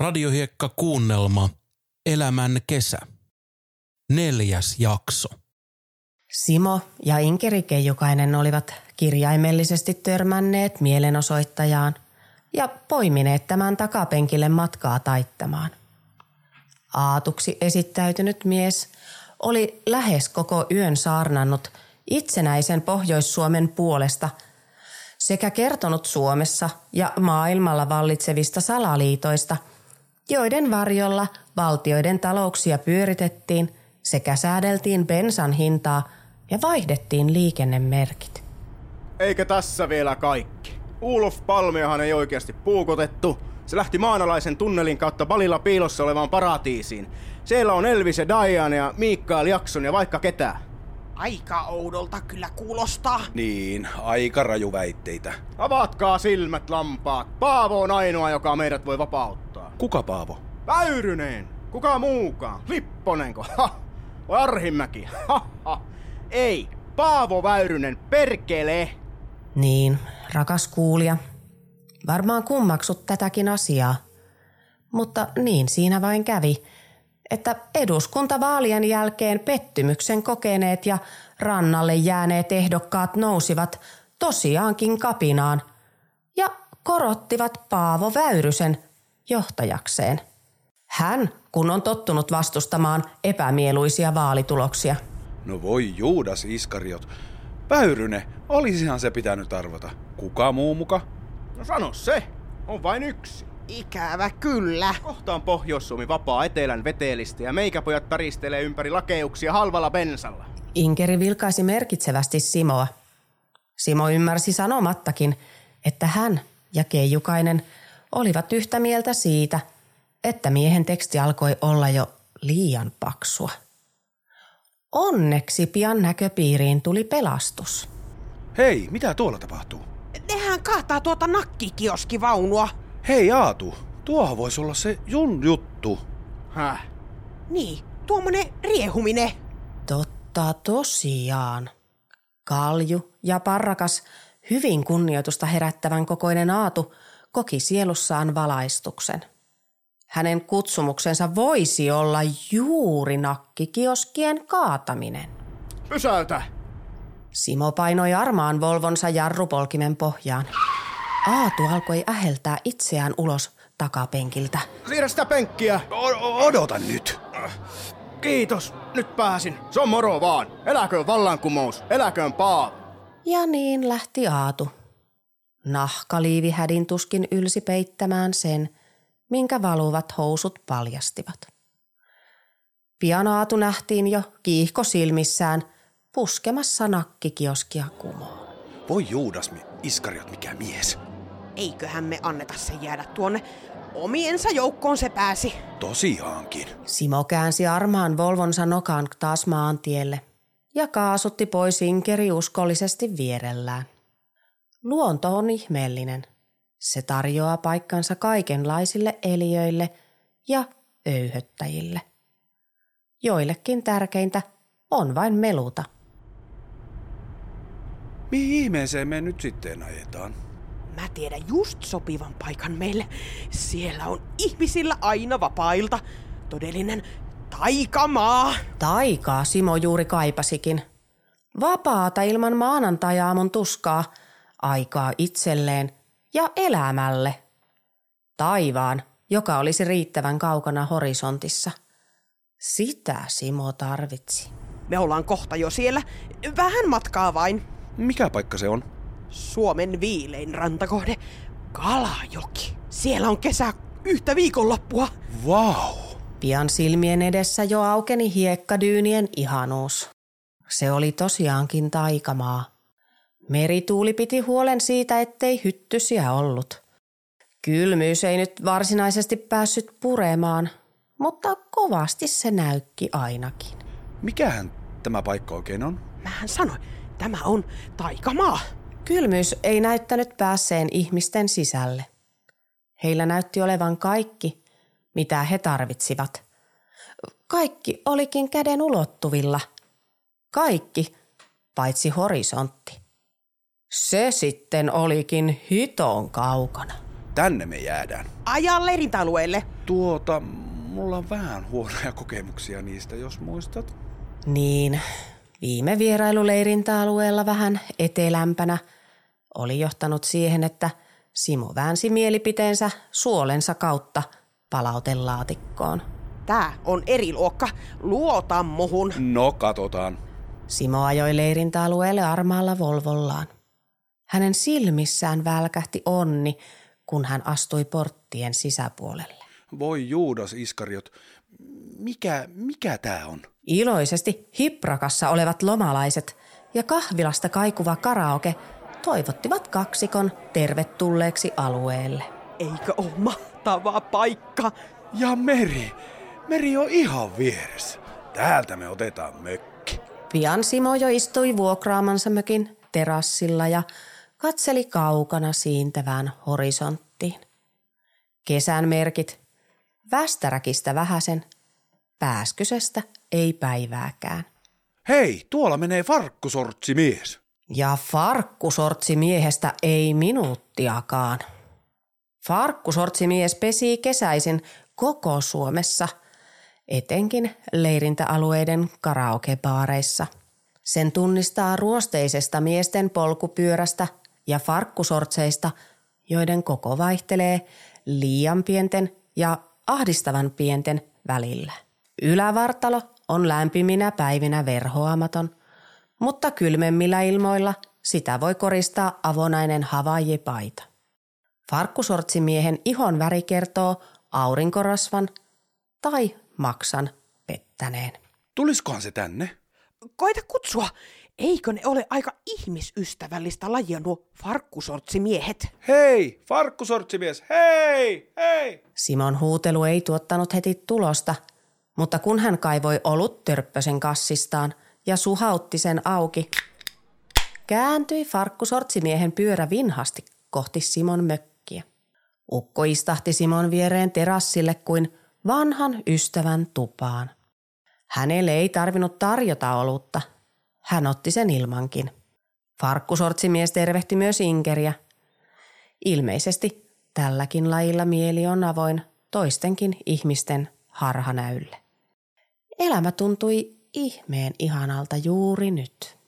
Radiohiekka kuunnelma Elämän kesä. Neljäs jakso. Simo ja Inkeri Keijukainen olivat kirjaimellisesti törmänneet mielenosoittajaan ja poimineet tämän takapenkille matkaa taittamaan. Aatuksi esittäytynyt mies oli lähes koko yön saarnannut itsenäisen Pohjois-Suomen puolesta sekä kertonut Suomessa ja maailmalla vallitsevista salaliitoista – joiden varjolla valtioiden talouksia pyöritettiin sekä säädeltiin bensan hintaa ja vaihdettiin liikennemerkit. Eikä tässä vielä kaikki. Ulof Palmeahan ei oikeasti puukotettu. Se lähti maanalaisen tunnelin kautta Balilla piilossa olevaan paratiisiin. Siellä on Elvis ja Diane ja Mikael Jakson ja vaikka ketä. Aika oudolta kyllä kuulostaa. Niin, aika raju väitteitä. Avatkaa silmät, lampaat. Paavo on ainoa, joka meidät voi vapauttaa. Kuka Paavo? Väyryneen. Kuka muukaan? Lipponenko? Ha! Vai Arhimäki? Ha, ha. Ei. Paavo Väyrynen, perkele! Niin, rakas kuulija. Varmaan kummaksut tätäkin asiaa. Mutta niin siinä vain kävi, että eduskuntavaalien jälkeen pettymyksen kokeneet ja rannalle jääneet ehdokkaat nousivat tosiaankin kapinaan ja korottivat Paavo Väyrysen johtajakseen. Hän, kun on tottunut vastustamaan epämieluisia vaalituloksia. No voi Juudas Iskariot. Väyryne, olisihan se pitänyt arvata. Kuka muu muka? No sano se. On vain yksi. Ikävä kyllä. Kohta on Pohjois-Suomi vapaa etelän veteelistä ja meikäpojat päristelee ympäri lakeuksia halvalla bensalla. Inkeri vilkaisi merkitsevästi Simoa. Simo ymmärsi sanomattakin, että hän ja Keijukainen olivat yhtä mieltä siitä, että miehen teksti alkoi olla jo liian paksua. Onneksi pian näköpiiriin tuli pelastus. Hei, mitä tuolla tapahtuu? Nehän kaataa tuota nakkikioskivaunua. Hei Aatu, tuohan voisi olla se jun juttu. Häh? Niin, tuommoinen riehuminen. Totta tosiaan. Kalju ja parrakas, hyvin kunnioitusta herättävän kokoinen Aatu koki sielussaan valaistuksen. Hänen kutsumuksensa voisi olla juuri nakkikioskien kaataminen. Pysäytä! Simo painoi armaan Volvonsa jarrupolkimen pohjaan. Aatu alkoi äheltää itseään ulos takapenkiltä. Siirrä sitä penkkiä! O- odota nyt. Kiitos, nyt pääsin. Se on moro vaan. Eläköön vallankumous, eläköön Paavo. Ja niin lähti Aatu. Nahkaliivi hädin tuskin ylsi peittämään sen, minkä valuvat housut paljastivat. Pian Aatu nähtiin jo kiihko silmissään puskemassa nakkikioskia kumoon. Voi Juudas, mi- Iskariot, mikä mies. Eiköhän me anneta sen jäädä tuonne. Omiensa joukkoon se pääsi. Tosiaankin. Simo käänsi armaan Volvonsa nokan taas maantielle ja kaasutti pois Inkeri uskollisesti vierellään. Luonto on ihmeellinen. Se tarjoaa paikkansa kaikenlaisille eliöille ja öyhöttäjille. Joillekin tärkeintä on vain meluta. Mihin ihmeeseen me nyt sitten ajetaan? Mä tiedän just sopivan paikan meille. Siellä on ihmisillä aina vapailta. Todellinen taikamaa. Taikaa Simo juuri kaipasikin. Vapaata ilman maanantajaamun tuskaa, aikaa itselleen ja elämälle. Taivaan, joka olisi riittävän kaukana horisontissa. Sitä Simo tarvitsi. Me ollaan kohta jo siellä. Vähän matkaa vain. Mikä paikka se on? Suomen viilein rantakohde. Kalajoki. Siellä on kesä yhtä viikonloppua. Vau! Pian silmien edessä jo aukeni hiekkadyynien ihanuus. Se oli tosiaankin taikamaa. Merituuli piti huolen siitä, ettei hyttysiä ollut. Kylmyys ei nyt varsinaisesti päässyt puremaan, mutta kovasti se näykki ainakin. Mikähän tämä paikka oikein on? Mähän sanoin, tämä on taikamaa. Kylmyys ei näyttänyt päässeen ihmisten sisälle. Heillä näytti olevan kaikki, mitä he tarvitsivat. Kaikki olikin käden ulottuvilla. Kaikki, paitsi horisontti. Se sitten olikin hiton kaukana. Tänne me jäädään. Ajan leirintäalueelle. Tuota, mulla on vähän huonoja kokemuksia niistä, jos muistat. Niin, viime vierailu leirintäalueella vähän etelämpänä oli johtanut siihen, että Simo väänsi mielipiteensä suolensa kautta palautelaatikkoon. Tää on eri luokka. Luota muhun. No, katsotaan. Simo ajoi leirintäalueelle armaalla Volvollaan. Hänen silmissään välkähti onni, kun hän astui porttien sisäpuolelle. Voi Juudas Iskariot, mikä, mikä tää on? Iloisesti hiprakassa olevat lomalaiset ja kahvilasta kaikuva karaoke toivottivat kaksikon tervetulleeksi alueelle. Eikö ole mahtava paikka? Ja meri. Meri on ihan vieressä. Täältä me otetaan mökki. Pian Simo jo istui vuokraamansa mökin terassilla ja katseli kaukana siintävään horisonttiin. Kesän merkit, västäräkistä vähäsen, pääskysestä ei päivääkään. Hei, tuolla menee farkkusortsi mies. Ja farkkusortsi miehestä ei minuuttiakaan. Farkkusortsi mies pesi kesäisin koko Suomessa, etenkin leirintäalueiden karaokebaareissa. Sen tunnistaa ruosteisesta miesten polkupyörästä ja farkkusortseista, joiden koko vaihtelee liian pienten ja ahdistavan pienten välillä. Ylävartalo on lämpiminä päivinä verhoamaton, mutta kylmemmillä ilmoilla sitä voi koristaa avonainen havajipaita. Farkkusortsimiehen ihon väri kertoo aurinkorasvan tai maksan pettäneen. Tuliskohan se tänne? Koita kutsua. Eikö ne ole aika ihmisystävällistä lajia nuo farkkusortsimiehet? Hei, farkkusortsimies, hei, hei! Simon huutelu ei tuottanut heti tulosta, mutta kun hän kaivoi olut törppösen kassistaan ja suhautti sen auki, kääntyi farkkusortsimiehen pyörä vinhasti kohti Simon mökkiä. Ukko istahti Simon viereen terassille kuin vanhan ystävän tupaan. Hänelle ei tarvinnut tarjota olutta. Hän otti sen ilmankin. Farkkusortsimies tervehti myös Inkeriä. Ilmeisesti tälläkin lajilla mieli on avoin toistenkin ihmisten harhanäylle. Elämä tuntui ihmeen ihanalta juuri nyt.